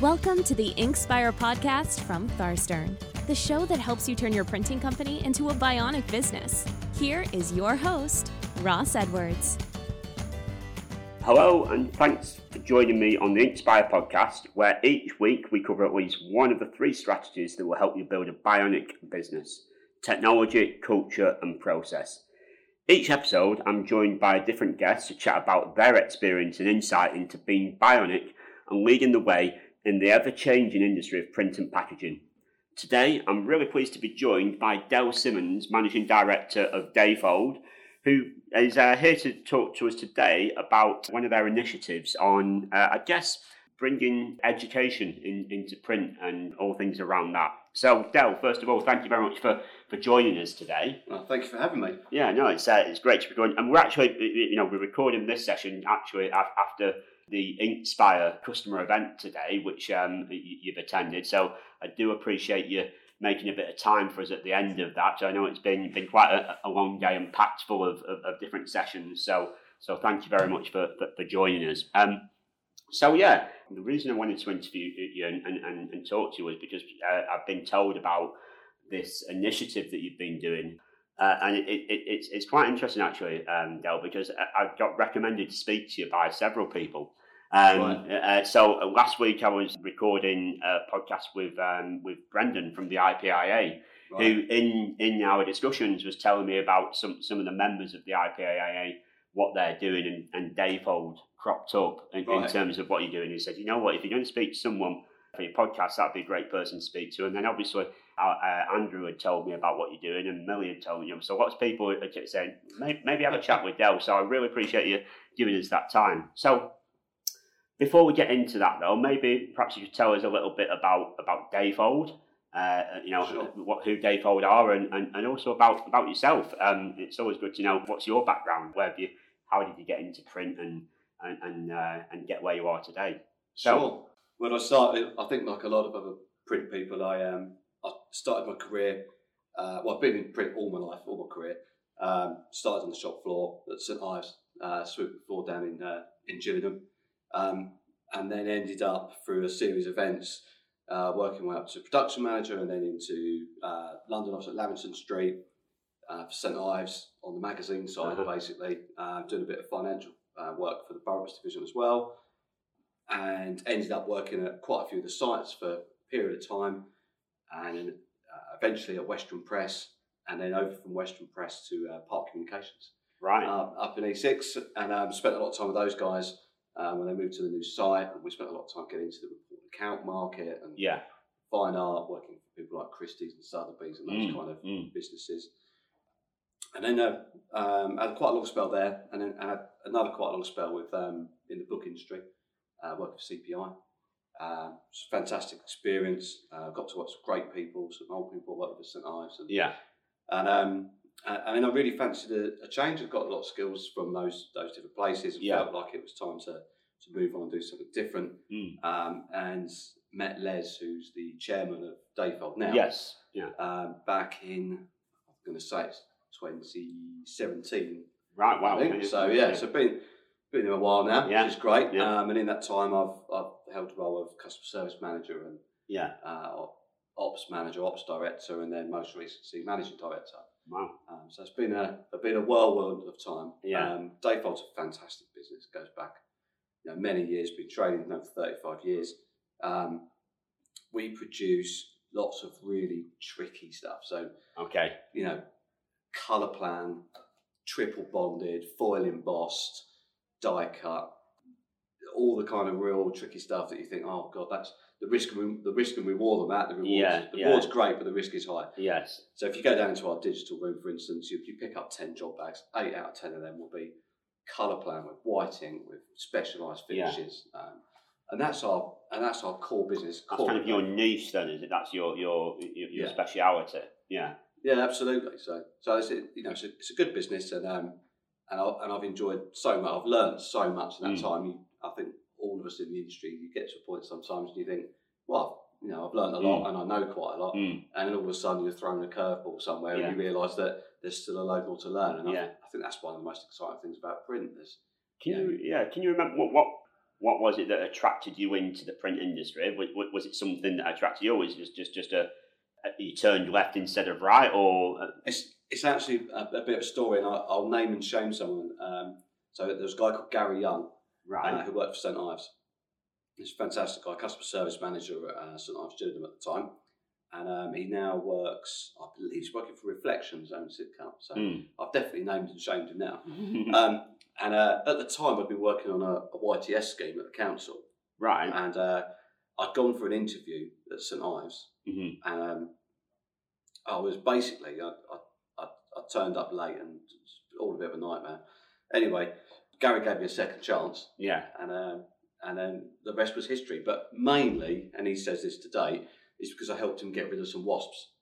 Welcome to the Inkspire podcast from Tharstern, the show that helps you turn your printing company into a bionic business. Here is your host, Ross Edwards. Hello, and thanks for joining me on the Inkspire podcast, where each week we cover at least one of the three strategies that will help you build a bionic business technology, culture, and process. Each episode, I'm joined by a different guest to chat about their experience and insight into being bionic and leading the way in the ever changing industry of print and packaging. Today, I'm really pleased to be joined by Del Simmons, Managing Director of Dayfold, who is uh, here to talk to us today about one of their initiatives on, uh, I guess, bringing education in, into print and all things around that. So, Del, first of all, thank you very much for, for joining us today. Well, thank you for having me. Yeah, no, it's uh, it's great to be going, and we're actually, you know, we're recording this session actually after the Inkspire customer event today, which um, you've attended. So I do appreciate you making a bit of time for us at the end of that. So I know it's been been quite a, a long day and packed full of, of, of, different sessions. So so thank you very much for, for, for joining us. Um, so yeah, the reason I wanted to interview you and, and, and talk to you was because uh, I've been told about this initiative that you've been doing. Uh, and it, it, it's, it's quite interesting actually, um, Del, because I, I got recommended to speak to you by several people. Um, right. uh, so uh, last week I was recording a podcast with um, with Brendan from the IPIA, right. who in in our discussions was telling me about some some of the members of the IPIA, what they're doing, and, and Dayfold cropped up in, right. in terms of what you're doing. He said, you know what, if you're going to speak to someone for your podcast, that'd be a great person to speak to. And then obviously uh, uh, Andrew had told me about what you're doing, and Millie had told me. So lots of people are saying maybe, maybe have a chat with Del. So I really appreciate you giving us that time. So before we get into that, though, maybe perhaps you could tell us a little bit about about Dayfold. Uh, you know sure. what who Dayfold are, and, and, and also about about yourself. Um, it's always good to know what's your background. Where have you? How did you get into print and and and, uh, and get where you are today? So, sure. When I started, I think like a lot of other print people, I um I started my career. Uh, well, I've been in print all my life, all my career. Um, started on the shop floor at St Ives, uh, swooped the floor down in uh, in Gillingham um, and then ended up through a series of events uh, working my way up to production manager and then into uh, London office at Lavington Street uh, for St Ives on the magazine side, uh-huh. basically, uh, doing a bit of financial uh, work for the Burrups division as well, and ended up working at quite a few of the sites for a period of time, and uh, eventually at Western Press, and then over from Western Press to Park Communications. Right. up in E6, and um, spent a lot of time with those guys um, when they moved to the new site. And we spent a lot of time getting into the report account market and yeah. fine art, working for people like Christie's and Sotheby's and those mm, kind of mm. businesses. And then uh, um, I had quite a long spell there, and then I had another quite a long spell with um, in the book industry, uh, working for CPI. Um, it's a fantastic experience. Uh, got to work with great people, some old people, worked with St Ives. And, yeah. And um, I mean, I really fancied a, a, change. I've got a lot of skills from those those different places. Yeah. felt like it was time to to move on and do something different. Mm. Um, and met Les, who's the chairman of Dayfold now. Yes. Yeah. Um, back in, I'm going to say it's 2017. Right. Wow. So yeah, yeah, so been been in a while now, yeah. which is great. Yeah. Um, and in that time, I've I've held the role of customer service manager and yeah, uh, ops manager, ops director, and then most recently managing director. Wow. Um, so it's been a, been a whirlwind of time. Yeah. Um, Dayfold's a fantastic business. Goes back, you know, many years. Been trading now for thirty five years. Um, we produce lots of really tricky stuff. So okay, you know, Colorplan, triple bonded, foil embossed, die cut, all the kind of real tricky stuff that you think, oh god, that's the risk and the risk and reward on that. The reward, yeah, the yeah. reward's great, but the risk is high. Yes. So if you go down to our digital room, for instance, you, if you pick up ten job bags. Eight out of ten of them will be Colorplan with white ink with specialised finishes. Yeah. Um, and that's our and that's our core business. That's kind of your niche, then, is it? That's your your your, your yeah. speciality. Yeah. Yeah, absolutely. So so it's you know it's a, it's a good business, and um and I and I've enjoyed so much. I've learned so much in that mm. time. You, I think all of us in the industry, you get to a point sometimes and you think, well, you know, I've learned a lot mm. and I know quite a lot. Mm. And then all of a sudden you're thrown a curveball somewhere yeah. and you realise that there's still a load more to learn. And yeah. I, I, think that's one of the most exciting things about print. There's, can you, know, yeah, can you remember what, what what was it that attracted you into the print industry? Was, was it something that attracted you, or was it just just, just a, a you turned left instead of right, or? It's it's actually a, a bit of a story, and I, will name and shame someone. Um, so there's a guy called Gary Young, right, uh, who worked for St Ives. He's a fantastic guy, customer service manager at uh, St Ives Gillingham at the time, and um, he now works. I believe he's working for Reflections own Sidcup. So mm. I've definitely named and shamed him now. um, and uh, at the time, I'd been working on a, a, YTS scheme at the council. Right. And uh, I'd gone for an interview at St Ives, mm-hmm. and um, I was basically I, I, I, I, turned up late and all a bit of a nightmare. Anyway, Gary gave me a second chance. Yeah. And um, and then the rest was history. But mainly, and he says this today, is because I helped him get rid of some wasps.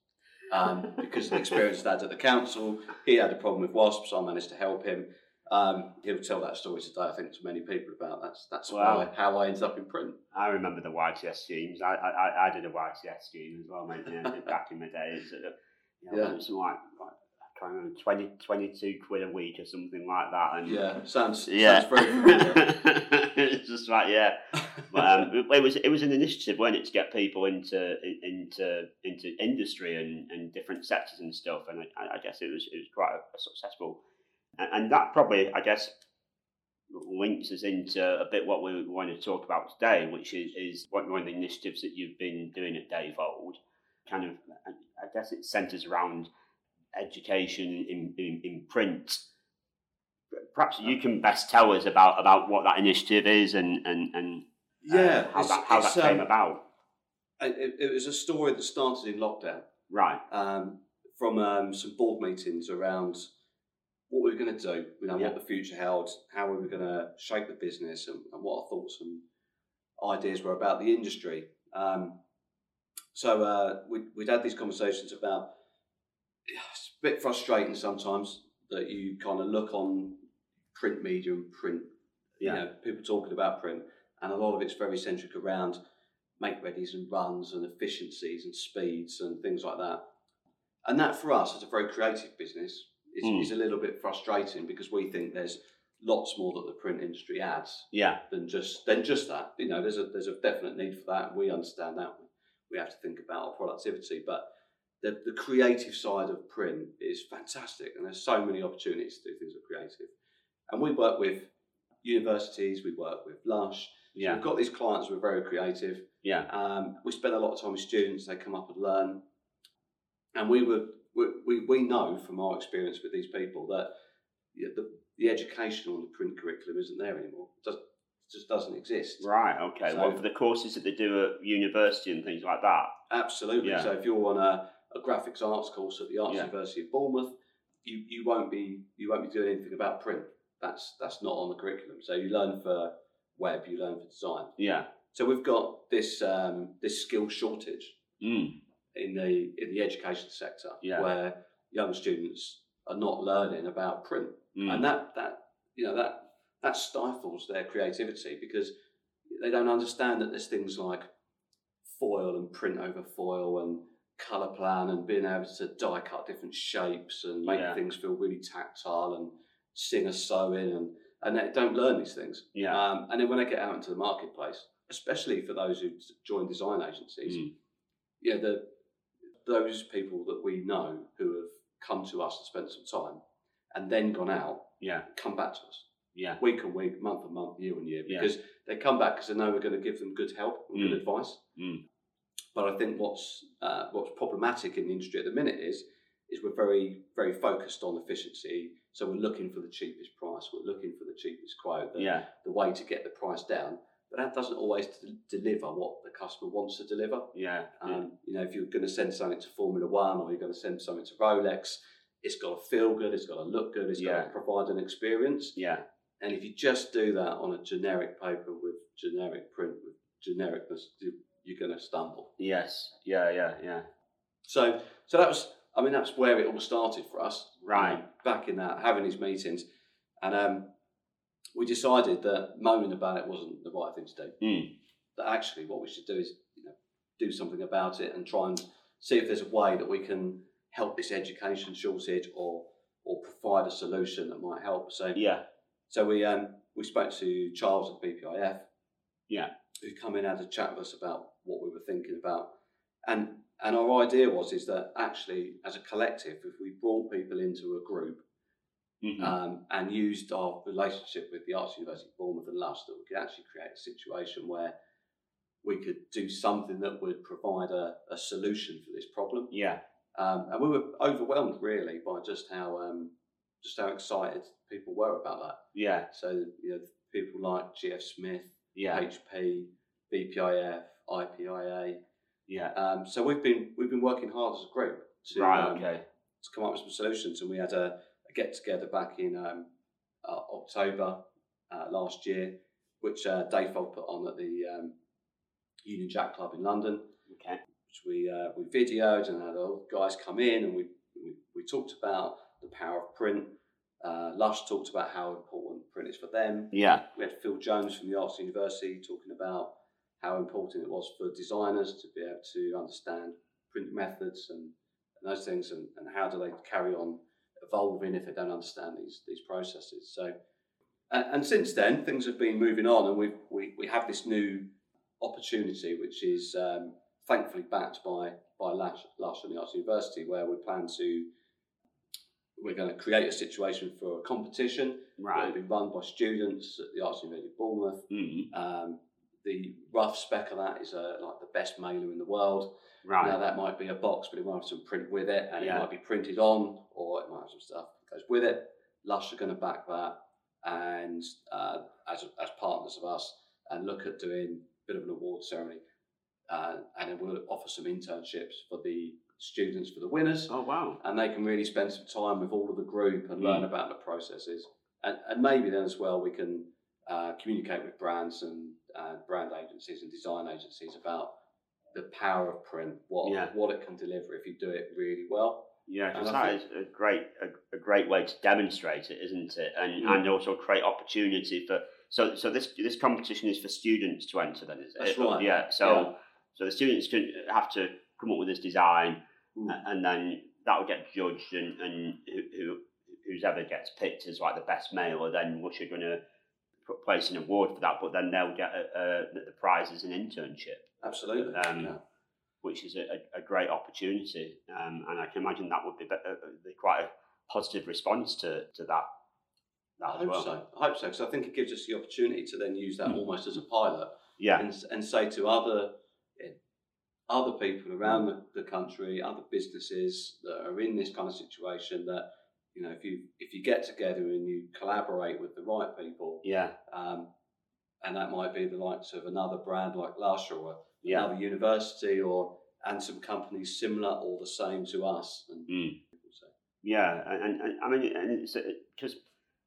Um, because of the experience I had at the council, he had a problem with wasps. I managed to help him. Um, he'll tell that story today, I think, to many people about that's that's wow. why, how I ended up in print. I remember the YTS schemes. I I, I did a YTS scheme as well, mate. Back in the day, it's, uh, you know, yeah. it was like, like I can't remember 20, 22 quid a week or something like that. And yeah, sounds yeah, sounds very familiar. it's just like yeah, but um, it was it was an initiative, wasn't it, to get people into into into industry and, and different sectors and stuff. And I, I guess it was it was quite a, a successful and that probably, I guess, links us into a bit what we want to talk about today, which is, is one of the initiatives that you've been doing at Dayfold. Kind of, I guess it centres around education in, in, in, print. Perhaps you can best tell us about, about what that initiative is and, and, and yeah, uh, how that, how that came um, about. It, it, was a story that started in lockdown. Right. Um, from um, some board meetings around what we were going to do, you know, yeah. what the future held, how we were going to shape the business, and, and, what our thoughts and ideas were about the industry. Um, so uh, we, we'd had these conversations about it's a bit frustrating sometimes that you kind of look on print media and print, yeah. you know, people talking about print, and a lot of it's very centric around make readies and runs and efficiencies and speeds and things like that. And that for us as a very creative business is, mm. is a little bit frustrating because we think there's lots more that the print industry adds yeah. than just than just that. You know, there's a there's a definite need for that. We understand that. We have to think about our productivity, but the, the creative side of print is fantastic, and there's so many opportunities to do things that are creative. And we work with universities, we work with Lush. Yeah. We've got these clients who are very creative. Yeah. Um, we spend a lot of time with students. They come up and learn, and we were we, we know from our experience with these people that the, the education on the print curriculum isn't there anymore. It just, it just doesn't exist. Right, okay. So, well, for the courses that they do at university and things like that? Absolutely. Yeah. So if you're on a, a graphics arts course at the Arts yeah. University of Bournemouth, you, you won't be you won't be doing anything about print. That's that's not on the curriculum. So you learn for web, you learn for design. Yeah. So we've got this um, this skill shortage. Mm in the in the education sector yeah. where young students are not learning about print, mm. and that that you know that that stifles their creativity because they don't understand that there's things like foil and print over foil and Colorplan and being able to die cut different shapes and make yeah. things feel really tactile and singer sewing and and they don't learn these things. Yeah. Um, and then when they get out into the marketplace, especially for those who join design agencies, mm. yeah, the those people that we know who have come to us and spent some time and then gone out, yeah, come back to us. Yeah. Week on week, month on month, year on year, because yeah. they come back because they know we're going to give them good help and mm. good advice. Mm. But I think what's uh, what's problematic in the industry at the minute is is we're very very focused on efficiency. So we're looking for the cheapest price. We're looking for the cheapest quote. The, yeah. the way to get the price down but that doesn't always deliver what the customer wants to deliver. Yeah. Um, you know, if you're going to send something to Formula One or you're going to send something to Rolex, it's got to feel good, it's got to look good, It's yeah. got to provide an experience. Yeah. And if you just do that on a generic paper with generic print with genericness, you're going to stumble. Yes. Yeah. Yeah. Yeah. So, so that was. I mean, that's where it all started for us. Right. Back in that, having these meetings, and um, we decided that moaning about it wasn't the right thing to do. Mm. That actually, what we should do is you know, do something about it and try and see if there's a way that we can help this education shortage or or provide a solution that might help. So yeah. So we um we spoke to Charles at BPIF Yeah. Who come in and had a chat with us about what we were thinking about. And and our idea was is that actually as a collective, if we brought people into a group Mhm. um, and used our relationship with the Arts University of Bournemouth and Lush, that we could actually create a situation where we could do something that would provide a, a solution for this problem. yeah. Um, and we were overwhelmed really by just how um, just how excited people were about that. Yeah. So you know, people like GF Smith, Yeah. HP, BPIF, IPIA. Yeah. Um, so we've been we've been working hard as a group to Right. um, Okay. to come up with some solutions. And we had a, a get together back in um, uh, October uh, last year, which uh, Dayfold put on at the um, Union Jack Club in London, Okay. which we uh, we videoed and had all the guys come in and we, we, we talked about the power of print. Uh, Lush talked about how important print is for them. Yeah. We had Phil Jones from the Arts University talking about how important it was for designers to be able to understand print methods and, and those things and, and how do they carry on evolving if they don't understand these these processes. So and, and since then things have been moving on and we we we have this new opportunity which is um, thankfully backed by by Lush, Lush and the Arts University where we plan to we're going to create a situation for a competition Right. They've been run by students at the Arts University of Bournemouth. Mm. Um, the rough spec of that is uh, like the best mailer in the world. Right. Now that might be a box, but it might have some print with it, and Yeah. it might be printed on, or it might have some stuff that goes with it. Lush are going to back that, and uh, as as partners of us, and look at doing a bit of an award ceremony, uh, and then we'll offer some internships for the students for the winners oh wow. and they can really spend some time with all of the group and learn Mm. about the processes. And, and maybe then as well, we can uh, communicate with brands and uh, brand agencies and design agencies about the power of print, what Yeah. what it can deliver if you do it really well. Yeah, because that is a great a, a great way to demonstrate it, isn't it? And Mm. and also create opportunity for. So so this this competition is for students to enter. Then is That's it? right. Yeah. So so the students can have to come up with this design, Mm. and then that will get judged, and and who, who who's ever gets picked as like the best male, or then are going to place an award for that. But then they'll get a, a, the prize as an internship Absolutely. Um, yeah. which is a, a, great opportunity. Um, and I can imagine that would be, be, uh, be quite a positive response to, to that. that I as hope well. so. I hope so because I think it gives us the opportunity to then use that Mm. almost as a pilot Yeah, and, and say to other eh, other people around the, the country, other businesses that are in this kind of situation that you know if you if you get together and you collaborate with the right people, yeah, um, and that might be the likes of another brand like Lush or yeah. another university or and some companies similar or the same to us. And Mm. so, Yeah, and, and, I mean, and because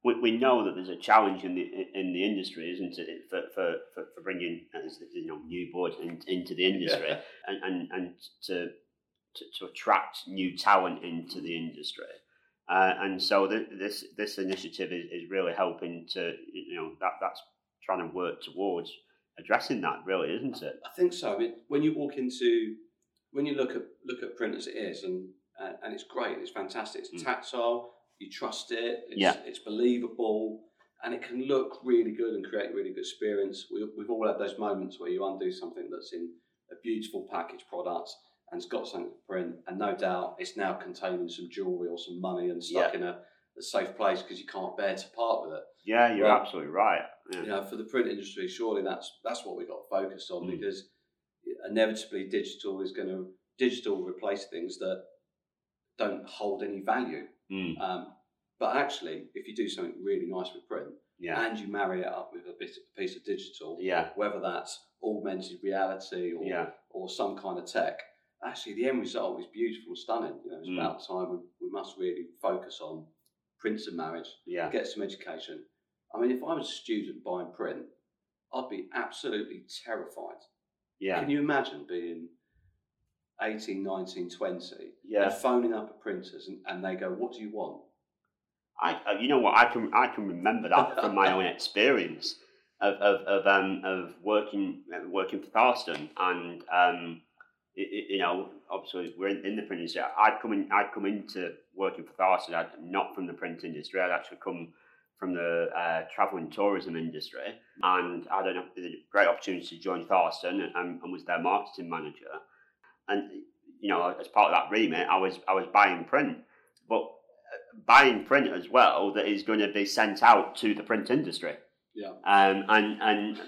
we, we know that there's a challenge in the in the industry, isn't it, for for, for, for bringing you know new blood in, into the industry, Yeah. and, and and to, to to attract new talent into the industry. Uh, and so th- this this initiative is, is really helping to you know that that's trying to work towards addressing that really isn't it I think so. I mean, when you walk into, when you look at look at print as it is, and uh, and it's great, it's fantastic, it's Mm. tactile, you trust it, it's, Yeah. it's believable, and it can look really good and create a really good experience. We, we've all had those moments where you undo something that's in a beautiful packaged product and it's got something to print, and no doubt it's now containing some jewelry or some money and stuck Yeah. in a, a safe place because you can't bear to part with it yeah you're Well, absolutely right yeah. you know, for the print industry, surely that's that's what we've got focused on Mm. because inevitably digital is going to digital replace things that don't hold any value. Mm, Um, but actually, if you do something really nice with print yeah and you marry it up with a bit, piece of digital, yeah whether that's augmented reality or yeah or some kind of tech, actually the end result is beautiful and stunning. You know, it's Mm. about time we, we must really focus on prints and marriage yeah get some education. I mean, if I was a student buying print, I'd be absolutely terrified. yeah Can you imagine being 18, 19, 20 yeah phoning up at printers and, and they go, What do you want? I, uh, you know what, I can I can remember that from my own experience of of, of um of working uh, working for Tharstern and um you know obviously we're in, in the print industry. I'd come in I'd come into working for Tharstern. I'd not from the print industry. I'd actually come from the uh, travel and tourism industry, and I had a great opportunity to join Tharstern and, and was their marketing manager. And you know, as part of that remit, I was I was buying print, but uh, buying print as well that is going to be sent out to the print industry. Yeah. Um, and and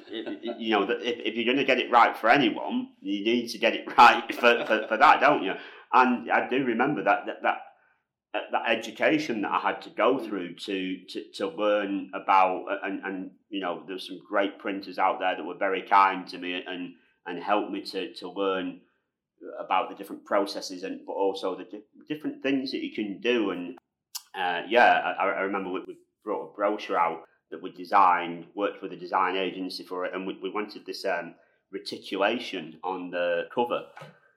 you know, if, if you're going to get it right for anyone, you need to get it right for, for, for that, don't you? And I do remember that that, that that education that I had to go through to to, to learn about and, and you know there's some great printers out there that were very kind to me and and helped me to, to learn about the different processes and but also the di- different things that you can do and uh, yeah I, I, remember we, we, brought a brochure out that we designed worked with a design agency for it and we, we wanted this um, reticulation on the cover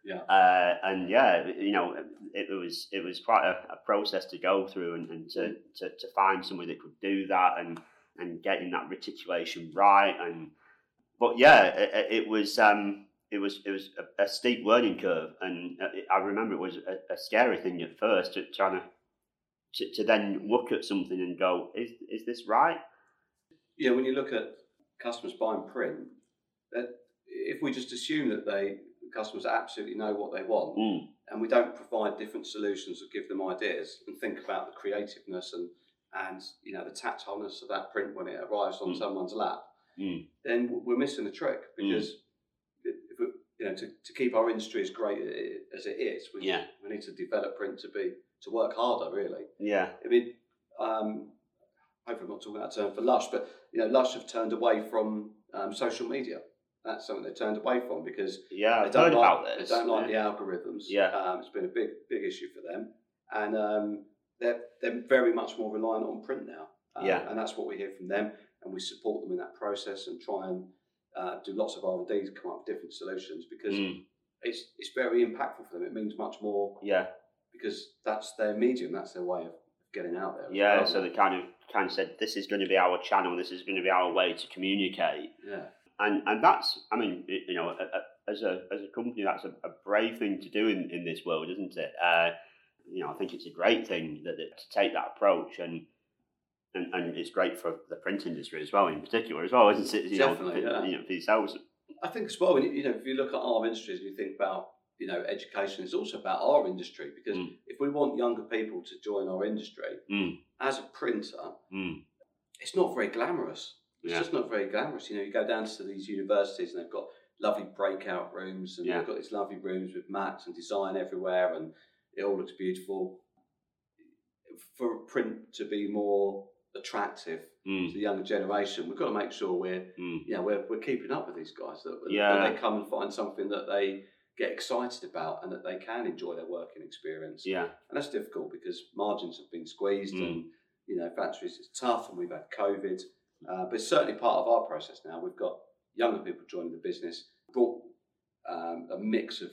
yeah. Uh, and yeah, you know, it, it, was it was quite a, a process to go through and, and to, to, to, find somebody that could do that and and getting that reticulation right. And but yeah, it, it was um, it was it was a, a, steep learning curve, and uh, I remember it was a, a scary thing at first, to, trying to, to to then look at something and go, is is this right? Yeah, when you look at customers buying print, that if we just assume that they customers absolutely know what they want, mm. and we don't provide different solutions or give them ideas and think about the creativeness and and you know the tactileness of that print when it arrives on mm. someone's lap, mm. then we're missing the trick mm. because if we, you know to, to keep our industry as great as it is, we, yeah. we need to develop print to be to work harder. Really, yeah. I mean, um, hopefully I'm not talking out of turn for Lush, but you know, Lush have turned away from um, social media that's something they turned away from because yeah, they don't like, They don't like yeah. the algorithms. Yeah, um, it's been a big big issue for them, and um, they're they're very much more reliant on print now. Um, yeah, and that's what we hear from them, and we support them in that process and try and uh, do lots of R and D to come up with different solutions because mm. it's it's very impactful for them. It means much more. Yeah, because that's their medium. That's their way of getting out there. Yeah, well. so they kind of kind of said this is going to be our channel. This is going to be our way to communicate. Yeah and and that's I mean you know as a as a company that's a, a brave thing to do in, in this world, isn't it? Uh, you know, I think it's a great thing that, that to take that approach and. And, and it's great for the print industry as well, in particular, as well, isn't it? You Definitely, know, yeah. you know, for yourselves. I think as well, you know, if you look at our industries and you think about, you know, education, is also about our industry because mm. if we want younger people to join our industry, mm. as a printer, mm. it's not very glamorous. It's yeah. just not very glamorous. You know, you go down to these universities and they've got lovely breakout rooms and yeah. they've got these lovely rooms with mats and design everywhere and it all looks beautiful. For print to be more attractive mm. to the younger generation, we've got to make sure we're, mm. you know, we're, we're keeping up with these guys. That, yeah. that they come and find something that they get excited about and that they can enjoy their working experience. Yeah. And that's difficult because margins have been squeezed mm. and, you know, factories is tough and we've had COVID. Uh, but it's certainly part of our process now. We've got younger people joining the business, brought um, a mix of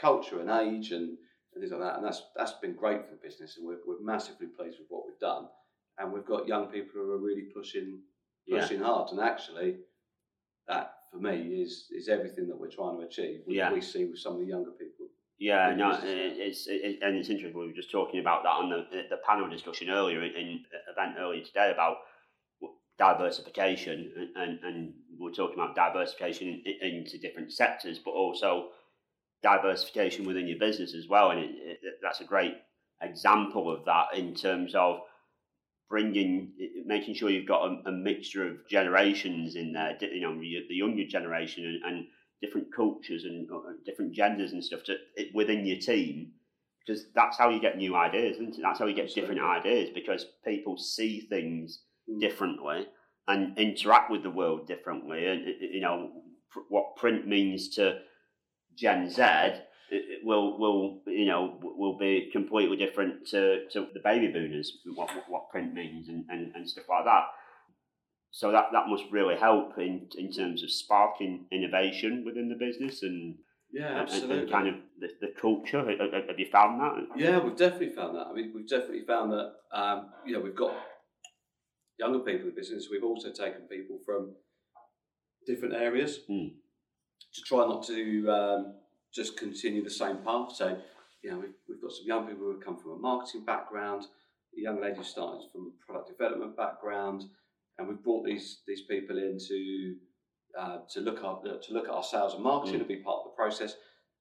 culture and age and, and, things like that, and that's that's been great for the business, and we're, we're massively pleased with what we've done. And we've got young people who are really pushing pushing yeah. hard, and actually, that for me is is everything that we're trying to achieve. We, yeah. we see with some of the younger people. Yeah, no, it's it, and it's interesting. We were just talking about that on the the panel discussion earlier in event earlier today about diversification, and, and, and we're talking about diversification into different sectors, but also diversification within your business as well. And it, it, that's a great example of that in terms of bringing, making sure you've got a, a mixture of generations in there. You know, the younger generation and, and different cultures and uh, different genders and stuff to, within your team. Because that's how you get new ideas, isn't it? That's how you get Absolutely. different ideas because people see things Mm. differently and interact with the world differently. And you know what print means to Gen Z will will you know will be completely different to, to the baby boomers what, what print means and, and, and stuff like that. So that, that must really help in in terms of sparking innovation within the business and yeah, absolutely. And, and kind of the, the culture. Have you found that? Yeah, we've definitely found that. I mean, we've definitely found that. Um, you know, we've got younger people in the business. We've also taken people from different areas mm. to try not to um, just continue the same path. So, you know, we've, we've got some young people who have come from a marketing background, a young lady who started from a product development background, and we've brought these these people in to uh, to look up to look at our sales and marketing Mm. and be part of the process,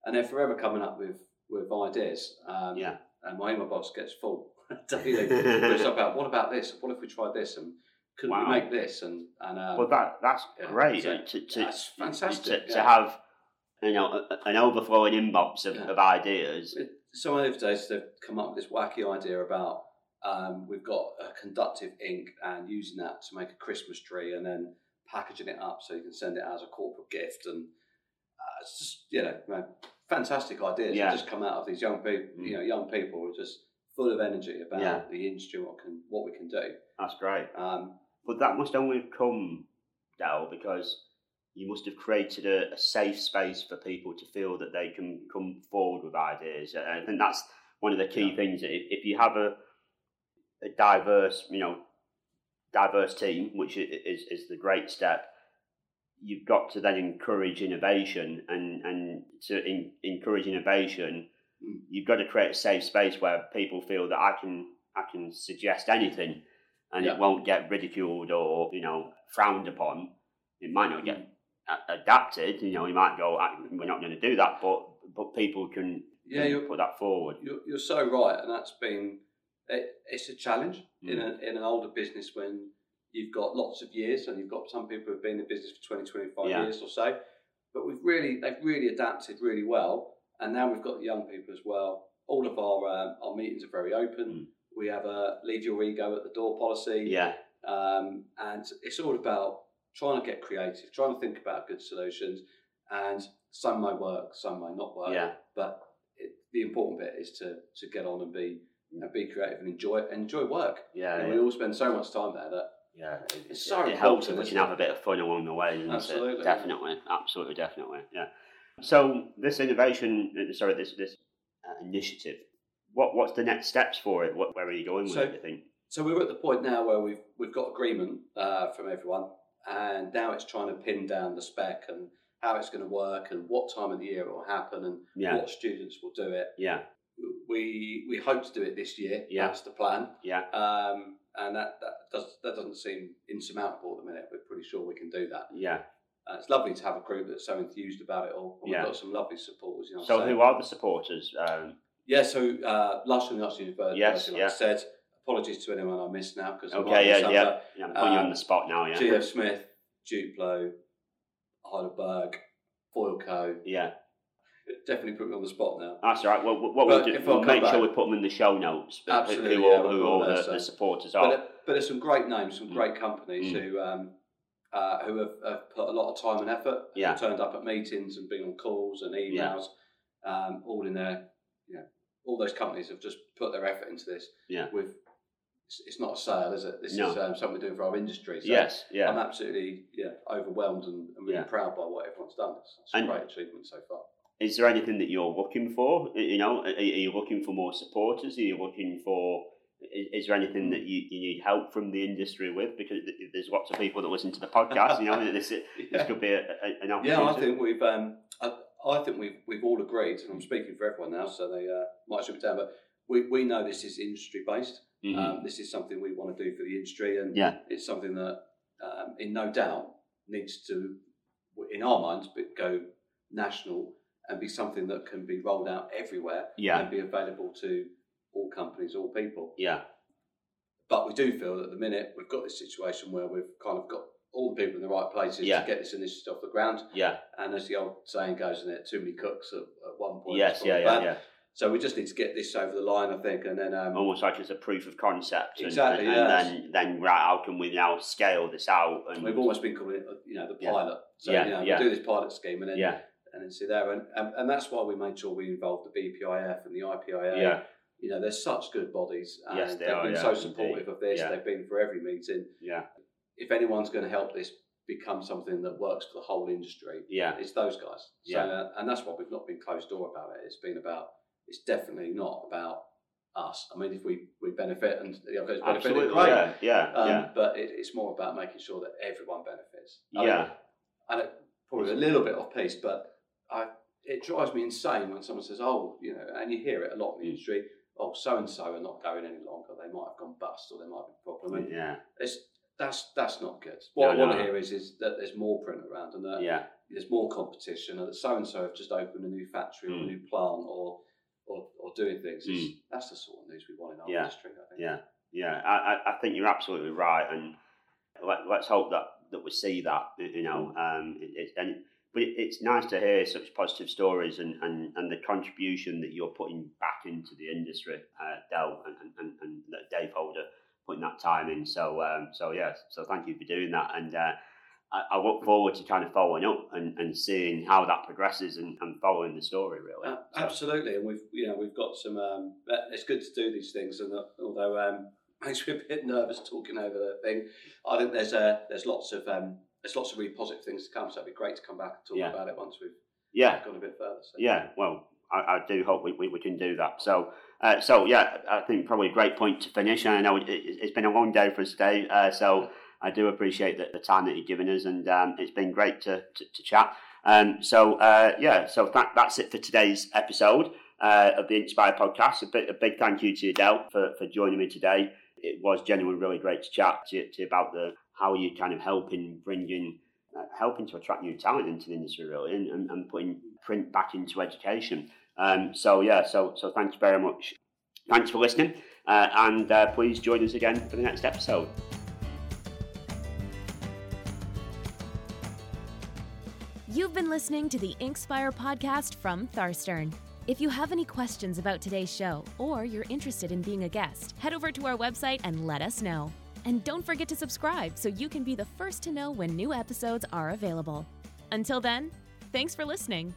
and they're forever coming up with with ideas. Um, Yeah. and my email box gets full daily. It's about what about this? What if we tried this? And could Wow. we make this? And and um, Well, that that's yeah, great so to, to, that's fantastic, to, to yeah. have you know an overflowing inbox of, Yeah. of ideas. Some of the days they've come up with this wacky idea about um, we've got a conductive ink and using that to make a Christmas tree and then packaging it up so you can send it as a corporate gift and uh, it's just you know, fantastic ideas Yeah. that just come out of these young people. Mm. You know, young people are just full of energy about Yeah. the industry, what can what we can do. That's great. Um, But that must only have come, Del, because you must have created a, a safe space for people to feel that they can come forward with ideas. And I think that's one of the key Yeah. things. If, if you have a, a diverse, you know, diverse team, which is, is the great step, you've got to then encourage innovation. And, and to in, encourage innovation, Mm. you've got to create a safe space where people feel that I can I can suggest anything and Yeah. it won't get ridiculed or you know frowned upon. It might not get Mm. a- adapted. You know, you might go, "Ah, "We're not going to do that," but but people can, Yeah, you're- put that forward. You're, you're so right, and that's been it, it's a challenge in Mm. a, in an older business when you've got lots of years and you've got some people who've been in business for 20, 25 Yeah. years or so. But we've really they've really adapted really well, and now we've got the young people as well. All of our um, our meetings are very open. Mm. We have a leave your ego at the door policy. Yeah, Um, and it's all about trying to get creative, trying to think about good solutions. And some may work, some may not work. yeah, But it, the important bit is to to get on and be and be creative and enjoy enjoy work. yeah, And yeah. we all spend so much time there that yeah. It, It's so it helps if we can have a bit of fun along the way. Absolutely. definitely, absolutely, definitely. Yeah. So this innovation, uh, sorry, this this uh, initiative. What what's the next steps for it? What where are you going with So- it? You think? So we're at the point now where we've we've got agreement uh, from everyone, and now it's trying to pin down the spec and how it's going to work and what time of the year it will happen and Yeah, what students will do it. yeah, We we hope to do it this year. Yeah. That's the plan. yeah, Um, and that, that does that doesn't seem insurmountable at the minute. We're pretty sure we can do that. yeah. Uh, it's lovely to have a group that's so enthused about it all. And Yeah. We've got some lovely supporters. You know, So so- who are the supporters? Um, Yeah, so uh, last one, Arts University, Yes, like yeah. I said, apologies to anyone I missed now because okay, yeah, yeah, yeah. I'm putting you on Um, the spot now. Yeah, GF Smith, Duplo, Heidelberg, Foilco. yeah. Definitely put me on the spot now. That's all right. Well, what we'll do, we'll make sure we put them in the show notes. but Absolutely, Who, yeah, all, who put all them the, so- the supporters But, are. it- but there's some great names, some Mm. great companies Mm. who um, uh, who have, have put a lot of time and effort. Yeah. Turned up at meetings and been on calls and emails, um, all in there. You know, all those companies have just put their effort into this. Yeah. With it's, it's not a sale, is it? This No. is um, something we're doing for our industry. So yes, yeah. I'm absolutely yeah overwhelmed and, and really Yeah. proud by what everyone's done. It's, it's And- a great achievement so far. Is there anything that you're looking for? You know, are, are you looking for more supporters? Are you looking for? Is, there anything that you, you need help from the industry with? Because there's lots of people that listen to the podcast. You know, this this Yeah. could be a, a, an opportunity. Yeah, I think we've um, I, I think we've we've all agreed, and I'm speaking for everyone now, so they uh, might it down. But we, we know this is industry based. Mhm. Um, this is something we want to do for the industry, and Yeah. it's something that, um, in no doubt, needs to, in our minds, but go national and be something that can be rolled out everywhere Yeah. and be available to all companies, all people. yeah, But we do feel that at the minute we've got this situation where we've kind of got all the people in the right places Yeah. to get this initiative off the ground. yeah, And as the old saying goes, isn't it? Too many cooks at, at one point. yes, yeah, yeah, yeah. So we just need to get this over the line, I think, and then um, Almost like it's a proof of concept. And, Exactly, And, yeah. then, then right, how can we now scale this out? And we've almost been calling it, uh, you know, the Yeah. pilot. So Yeah, you know, yeah. we do this pilot scheme, and then yeah, and then see there, and, and and that's why we made sure we involved the BPIF and the IPIA. yeah, You know, they're such good bodies, and Yes, they have been yeah, so indeed. supportive of this. Yeah. They've been for every meeting. yeah, If anyone's going to help this become something that works for the whole industry, yeah, it's those guys. So, Yeah. uh, and that's why we've not been closed door about it. It's been about. It's definitely not about us. I mean, if we, we benefit and the other guys benefit, great. yeah, yeah, Um, yeah, But it, it's more about making sure that everyone benefits. I yeah. mean, and it, probably a little bit off piece, but I, it drives me insane when someone says, "Oh, you know," and you hear it a lot in the industry. oh, so and so are not going any longer. They might have gone bust, or there might be a problem. And yeah, it's that's that's not good. What No, I want no. to hear is is that there's more print around and that yeah, there's more competition, and that so and so have just opened a new factory or Mm. a new plant or or, or doing things. It's, That's the sort of news we want in our Yeah. industry. I think. yeah, yeah. I, I, think you're absolutely right, and let, let's hope that, that we see that. You know, um, it, and but it, it's nice to hear such positive stories and, and, and the contribution that you're putting back into the industry, uh, Del and, and, and, and Dayfold are putting that time in. So um, so yeah, so thank you for doing that, and uh, I, I look forward to kind of following up and, and seeing how that progresses and, and following the story really. Uh, So, absolutely, and we've you know we've got some. Um, it's good to do these things, and uh, although um, makes me a bit nervous talking over the thing, I think there's uh, there's lots of um, there's lots of really positive things to come. So it'd be great to come back and talk Yeah. about it once we've yeah, gone a bit further. So. Yeah, well, I, I do hope we, we, we can do that. So, uh, so yeah, I think probably a great point to finish. And I know it, it, it's been a long day for us today, uh, so I do appreciate the, the time that you've given us, and um, it's been great to, to, to chat. Um, so, uh, yeah, so that, that's it for today's episode uh, of the Inkspire podcast. A, a big thank you to Adele for, for joining me today. It was genuinely really great to chat to, to about the how you kind of helping bringing uh, helping to attract new talent into the industry really and, and, and putting print back into education um, so yeah so so thanks very much thanks for listening uh, and uh, please join us again for the next episode You've been listening to the Inkspire podcast from Tharstern. If you have any questions about today's show or you're interested in being a guest, head over to our website and let us know. And don't forget to subscribe so you can be the first to know when new episodes are available. Until then, thanks for listening.